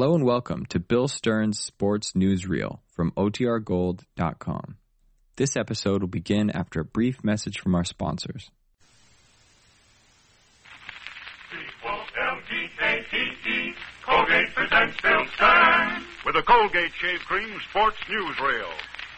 Hello and welcome to Bill Stern's Sports Newsreel from OTRGold.com. This episode will begin after a brief message from our sponsors. C-O-L-G-A-T-E, presents Bill Stern. With a Colgate Shave Cream Sports Newsreel.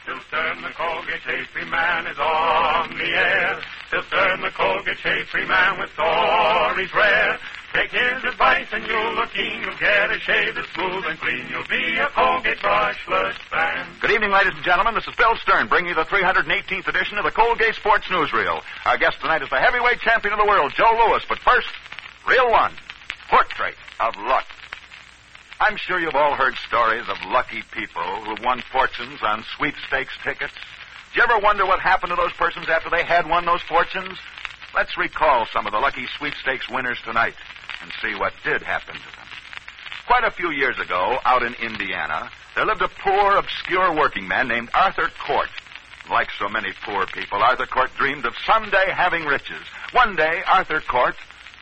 Bill Stern, the Colgate Shave Free Man, is on the air. Bill Stern, the Colgate Shave Free Man, with stories rare. Take his advice and you'll look keen. You'll get a shave that's smooth and clean. You'll be a Colgate brushless fan. Good evening, ladies and gentlemen. This is Bill Stern bringing you the 318th edition of the Colgate Sports Newsreel. Our guest tonight is the heavyweight champion of the world, Joe Louis. But first, reel one, portrait of luck. I'm sure you've all heard stories of lucky people who won fortunes on sweepstakes tickets. Do you ever wonder what happened to those persons after they had won those fortunes? Let's recall some of the lucky sweepstakes winners tonight and see what did happen to them. Quite a few years ago, out in Indiana, there lived a poor, obscure working man named Arthur Court. Like so many poor people, Arthur Court dreamed of someday having riches. One day, Arthur Court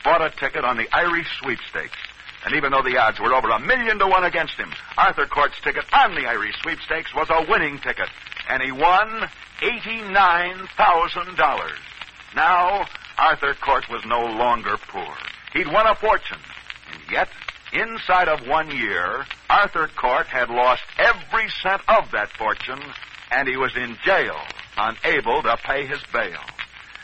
bought a ticket on the Irish sweepstakes. And even though the odds were over a million to one against him, Arthur Court's ticket on the Irish sweepstakes was a winning ticket. And he won $89,000. Now, Arthur Court was no longer poor. He'd won a fortune. And yet, inside of one year, Arthur Court had lost every cent of that fortune, and he was in jail, unable to pay his bail.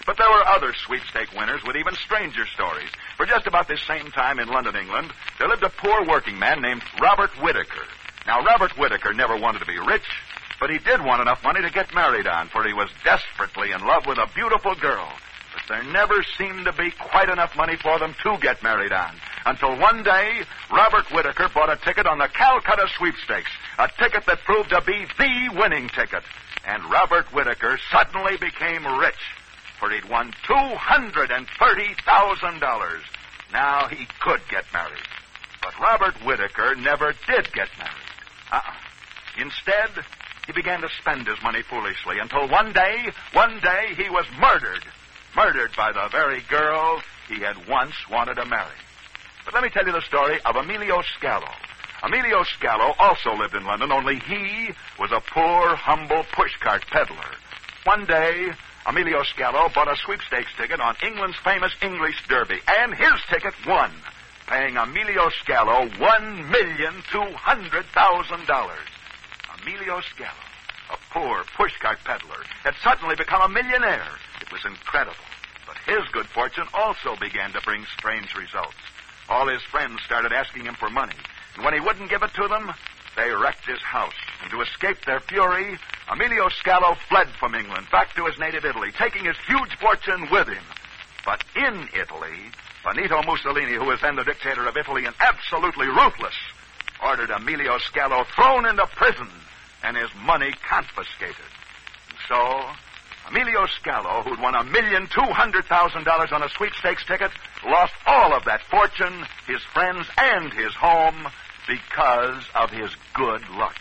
But there were other sweepstake winners with even stranger stories. For just about this same time in London, England, there lived a poor working man named Robert Whitaker. Now, Robert Whitaker never wanted to be rich, but he did want enough money to get married on, for he was desperately in love with a beautiful girl. There never seemed to be quite enough money for them to get married on. Until one day, Robert Whitaker bought a ticket on the Calcutta Sweepstakes, a ticket that proved to be the winning ticket. And Robert Whitaker suddenly became rich, for he'd won $230,000. Now he could get married. But Robert Whitaker never did get married. Uh-uh. Instead, he began to spend his money foolishly until one day, one day he was murdered. Murdered by the very girl he had once wanted to marry. But let me tell you the story of Emilio Scalo. Emilio Scalo also lived in London, only he was a poor, humble pushcart peddler. One day, Emilio Scalo bought a sweepstakes ticket on England's famous English Derby, and his ticket won, paying Emilio Scalo one million two hundred thousand dollars. Emilio Scalo, a poor pushcart peddler, had suddenly become a millionaire. It was incredible. But his good fortune also began to bring strange results. All his friends started asking him for money, and when he wouldn't give it to them, they wrecked his house. And to escape their fury, Emilio Scalo fled from England back to his native Italy, taking his huge fortune with him. But in Italy, Benito Mussolini, who was then the dictator of Italy and absolutely ruthless, ordered Emilio Scalo thrown into prison and his money confiscated. And so, Emilio Scalo, who'd won a million two hundred thousand dollars on a sweepstakes ticket, lost all of that fortune, his friends, and his home because of his good luck.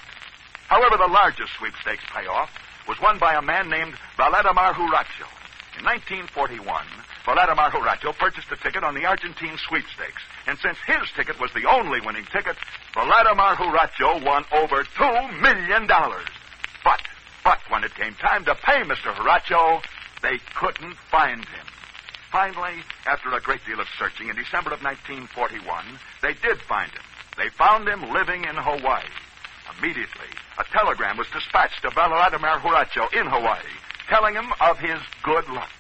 However, the largest sweepstakes payoff was won by a man named Vladimir Huracho. In 1941, Vladimir Huracho purchased a ticket on the Argentine sweepstakes. And since his ticket was the only winning ticket, Vladimir Huracho won over $2 million. But, when it came time to pay Mr. Huracho, they couldn't find him. Finally, after a great deal of searching, in December of 1941, they did find him. They found him living in Hawaii. Immediately, a telegram was dispatched to Vladimir Huracho in Hawaii, telling him of his good luck.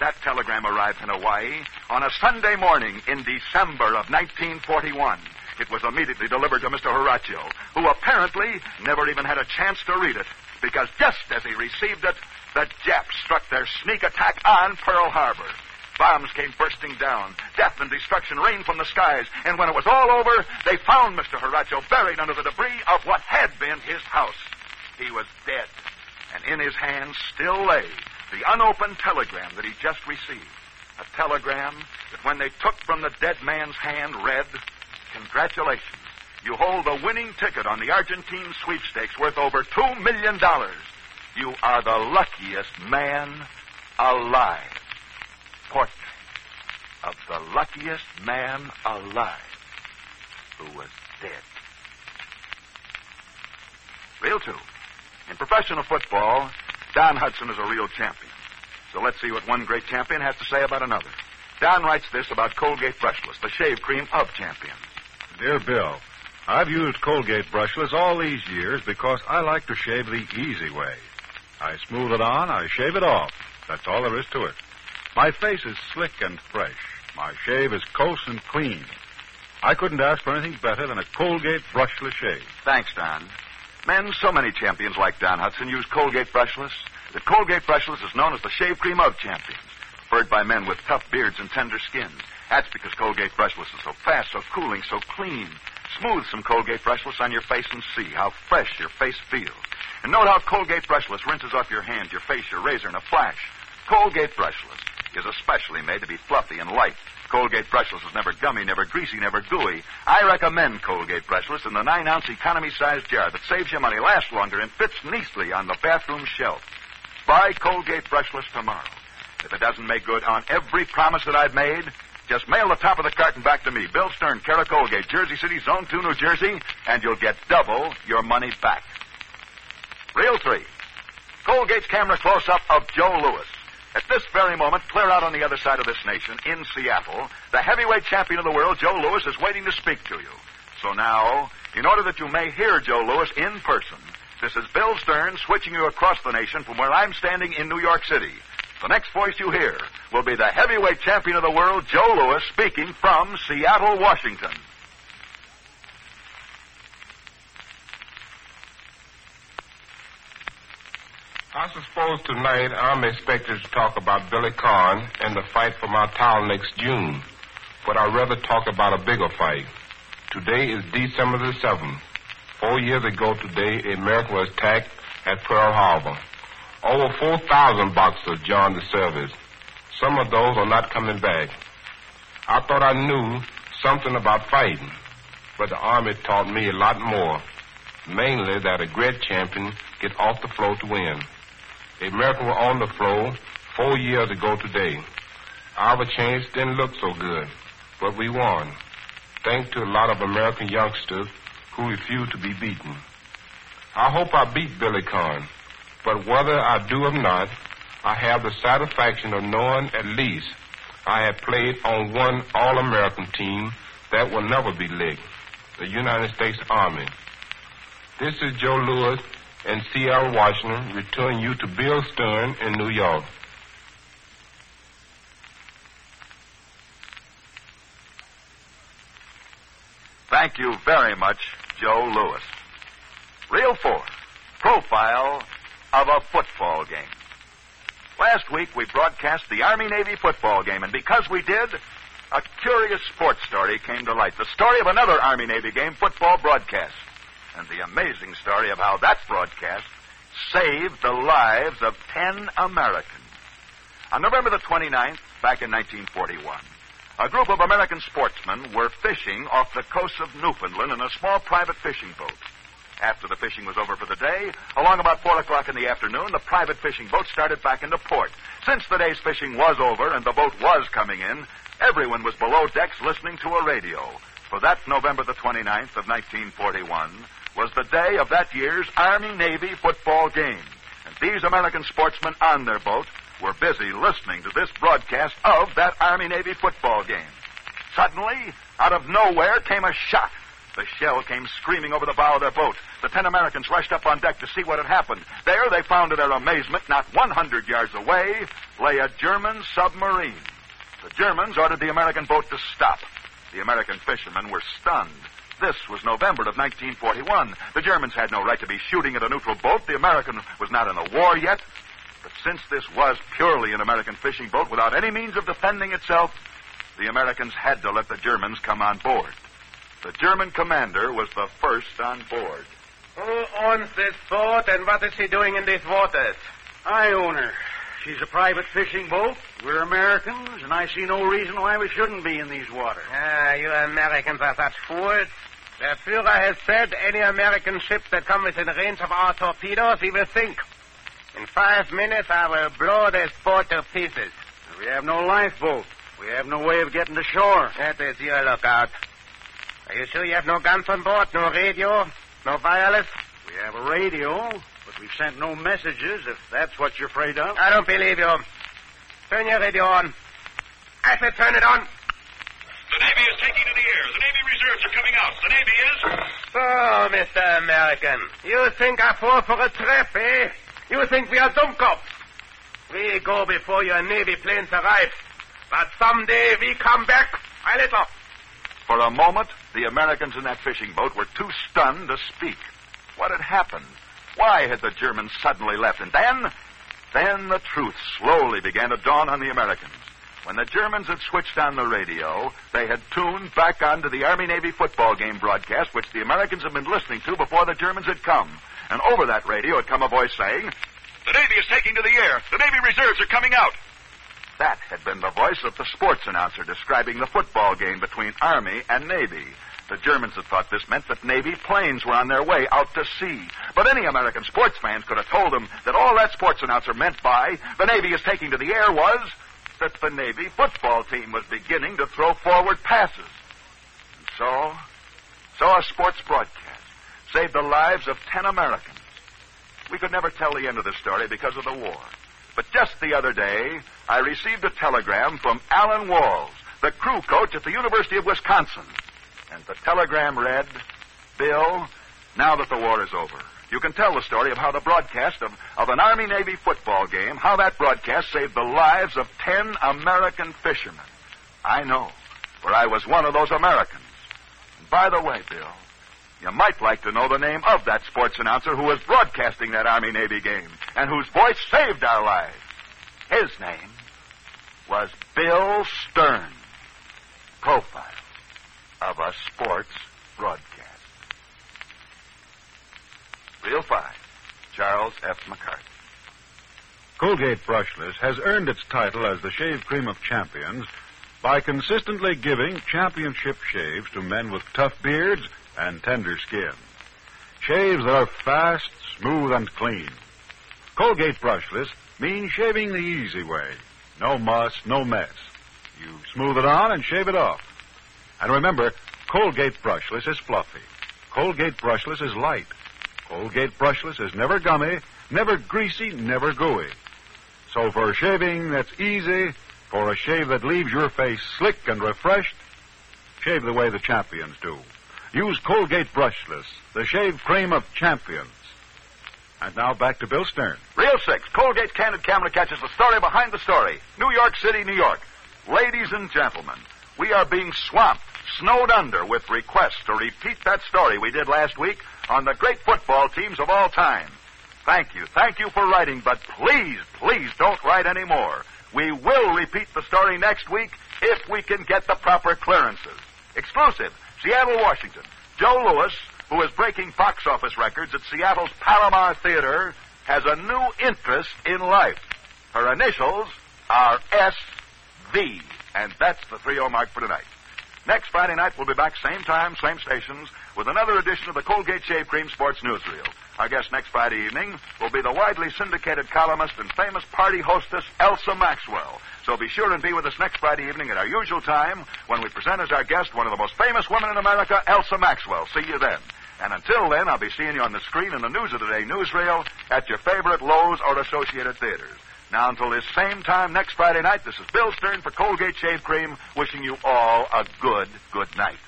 That telegram arrived in Hawaii on a Sunday morning in December of 1941. It was immediately delivered to Mr. Horatio, who apparently never even had a chance to read it, because just as he received it, the Japs struck their sneak attack on Pearl Harbor. Bombs came bursting down. Death and destruction rained from the skies. And when it was all over, they found Mr. Horatio buried under the debris of what had been his house. He was dead. And in his hand still lay the unopened telegram that he just received. A telegram that when they took from the dead man's hand read, Congratulations. You hold the winning ticket on the Argentine sweepstakes worth over $2 million. You are the luckiest man alive. Portrait of the luckiest man alive who was dead. Reel two. In professional football, Don Hutson is a real champion. So let's see what one great champion has to say about another. Don writes this about Colgate Brushless, the shave cream of champions. Dear Bill, I've used Colgate Brushless all these years because I like to shave the easy way. I smooth it on, I shave it off. That's all there is to it. My face is slick and fresh. My shave is close and clean. I couldn't ask for anything better than a Colgate brushless shave. Thanks, Don. Men, so many champions like Don Hutson use Colgate Brushless. The Colgate Brushless is known as the shave cream of champions, preferred by men with tough beards and tender skins. That's because Colgate Brushless is so fast, so cooling, so clean. Smooth some Colgate Brushless on your face and see how fresh your face feels. And note how Colgate Brushless rinses off your hands, your face, your razor in a flash. Colgate Brushless is especially made to be fluffy and light. Colgate Brushless is never gummy, never greasy, never gooey. I recommend Colgate Brushless in the 9 ounce economy sized jar that saves you money, lasts longer, and fits neatly on the bathroom shelf. Buy Colgate Brushless tomorrow. If it doesn't make good on every promise that I've made, just mail the top of the carton back to me, Bill Stern, Cara Colgate, Jersey City, Zone 2, New Jersey, and you'll get double your money back. Reel 3. Colgate's camera close up of Joe Louis. At this very moment, clear out on the other side of this nation, in Seattle, the heavyweight champion of the world, Joe Louis, is waiting to speak to you. So now, in order that you may hear Joe Louis in person, this is Bill Stern switching you across the nation from where I'm standing in New York City. The next voice you hear will be the heavyweight champion of the world, Joe Louis, speaking from Seattle, Washington. I suppose tonight I'm expected to talk about Billy Conn and the fight for my title next June. But I'd rather talk about a bigger fight. Today is December the 7th. Four years ago today, America was attacked at Pearl Harbor. Over 4,000 boxers joined the service. Some of those are not coming back. I thought I knew something about fighting, but the Army taught me a lot more. Mainly that a great champion gets off the floor to win. The Americans were on the floor four years ago today. Our chance didn't look so good, but we won. Thanks to a lot of American youngsters who refused to be beaten. I hope I beat Billy Conn, but whether I do or not, I have the satisfaction of knowing at least I have played on one All-American team that will never be licked, the United States Army. This is Joe Louis and Seattle Washington, returning you to Bill Stern in New York. Thank you very much, Joe Louis. Reel 4. Profile of a football game. Last week we broadcast the Army Navy football game, and because we did, a curious sports story came to light. The story of another Army Navy game football broadcast. And the amazing story of how that broadcast saved the lives of 10 Americans. On November the 29th, back in 1941, a group of American sportsmen were fishing off the coast of Newfoundland in a small private fishing boat. After the fishing was over for the day, along about 4 o'clock in the afternoon, the private fishing boat started back into port. Since the day's fishing was over and the boat was coming in, everyone was below decks listening to a radio. For that November the 29th of 1941 was the day of that year's Army Navy football game. And these American sportsmen on their boat were busy listening to this broadcast of that Army Navy football game. Suddenly, out of nowhere came a shot. The shell came screaming over the bow of their boat. The ten Americans rushed up on deck to see what had happened. There they found to their amazement, not 100 yards away, lay a German submarine. The Germans ordered the American boat to stop. The American fishermen were stunned. This was November of 1941. The Germans had no right to be shooting at a neutral boat. The American was not in the war yet. But since this was purely an American fishing boat without any means of defending itself, the Americans had to let the Germans come on board. The German commander was the first on board. Who owns this boat and what is he doing in these waters? I own her. She's a private fishing boat. We're Americans, and I see no reason why we shouldn't be in these waters. Ah, you Americans are such fools. The Fuhrer has said any American ship that comes within range of our torpedoes, he will sink. In five minutes, I will blow this boat to pieces. We have no lifeboat. We have no way of getting to shore. That is your lookout. Are you sure you have no guns on board, no radio, no wireless? We have a radio, but we've sent no messages, if that's what you're afraid of. I don't believe you. Turn your radio on. I said turn it on. The Navy is taking to the air. The Navy reserves are coming out. The Navy is. So, Mr. American, you think I fall for a trap, eh? You think we are dummkopf? We go before your Navy planes arrive. But someday we come back a little. For a moment, the Americans in that fishing boat were too stunned to speak. What had happened? Why had the Germans suddenly left? And then, then the truth slowly began to dawn on the Americans. When the Germans had switched on the radio, they had tuned back onto the Army Navy football game broadcast, which the Americans had been listening to before the Germans had come. And over that radio had come a voice saying, The Navy is taking to the air. The Navy reserves are coming out. That had been the voice of the sports announcer describing the football game between Army and Navy. The Germans had thought this meant that Navy planes were on their way out to sea. But any American sports fan could have told them that all that sports announcer meant by the Navy is taking to the air was that the Navy football team was beginning to throw forward passes. And so, so a sports broadcast saved the lives of ten Americans. We could never tell the end of the story because of the war. But just the other day, I received a telegram from Allen Walz, the crew coach at the University of Wisconsin. And the telegram read, Bill, now that the war is over, you can tell the story of how the broadcast of, of an Army Navy football game, how that broadcast saved the lives of ten American fishermen. I know, for I was one of those Americans. And by the way, Bill, you might like to know the name of that sports announcer who was broadcasting that Army Navy game and whose voice saved our lives. His name was Bill Stern. Profile of a sports broadcast. Reel 5. Charles F. McCarthy. Colgate Brushless has earned its title as the shave cream of champions by consistently giving championship shaves to men with tough beards and tender skin. Shaves that are fast, smooth, and clean. Colgate Brushless means shaving the easy way. No muss, no mess. You smooth it on and shave it off. And remember, Colgate Brushless is fluffy. Colgate Brushless is light. Colgate Brushless is never gummy, never greasy, never gooey. So for shaving that's easy, for a shave that leaves your face slick and refreshed, shave the way the champions do. Use Colgate Brushless, the shave cream of champions. And now back to Bill Stern. Reel 6. Colgate's Candid Camera catches the story behind the story. New York City, New York. Ladies and gentlemen, we are being swamped, snowed under with requests to repeat that story we did last week on the great football teams of all time. Thank you. Thank you for writing, but please, please don't write any more. We will repeat the story next week if we can get the proper clearances. Exclusive. Seattle, Washington. Joe Louis, who is breaking box office records at Seattle's Palomar Theater, has a new interest in life. Her initials are SV, and that's the 3 mark for tonight. Next Friday night, we'll be back same time, same stations, with another edition of the Colgate Shave Cream Sports Newsreel. Our guest next Friday evening will be the widely syndicated columnist and famous party hostess, Elsa Maxwell. So be sure and be with us next Friday evening at our usual time when we present as our guest one of the most famous women in America, Elsa Maxwell. See you then. And until then, I'll be seeing you on the screen in the News of the Day newsreel at your favorite Loew's or Associated Theaters. Now, until this same time next Friday night, this is Bill Stern for Colgate Shave Cream, wishing you all a good, good night.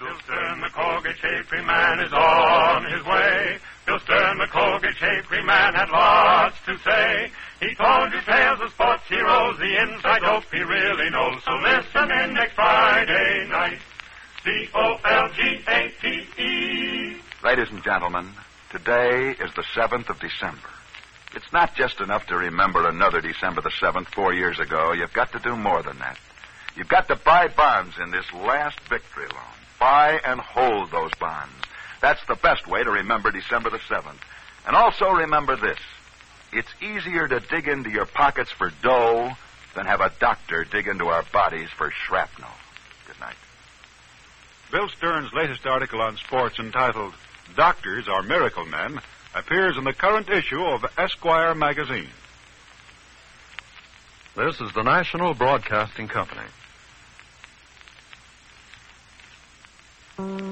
Bill Stern, the Colgate Shave Cream Man, is on his way. Bill Stern, the Colgate Shave Cream Man, had lots to say. He told you tales of sports heroes, the inside dope he really knows. So listen in next Friday night. C-O-L-G-A-T-E. Ladies and gentlemen, today is the 7th of December. It's not just enough to remember another December the 7th four years ago. You've got to do more than that. You've got to buy bonds in this last victory loan. Buy and hold those bonds. That's the best way to remember December the 7th. And also remember this. It's easier to dig into your pockets for dough than have a doctor dig into our bodies for shrapnel. Good night. Bill Stern's latest article on sports entitled Doctors Are Miracle Men appears in the current issue of Esquire magazine. This is the National Broadcasting Company. Mm-hmm.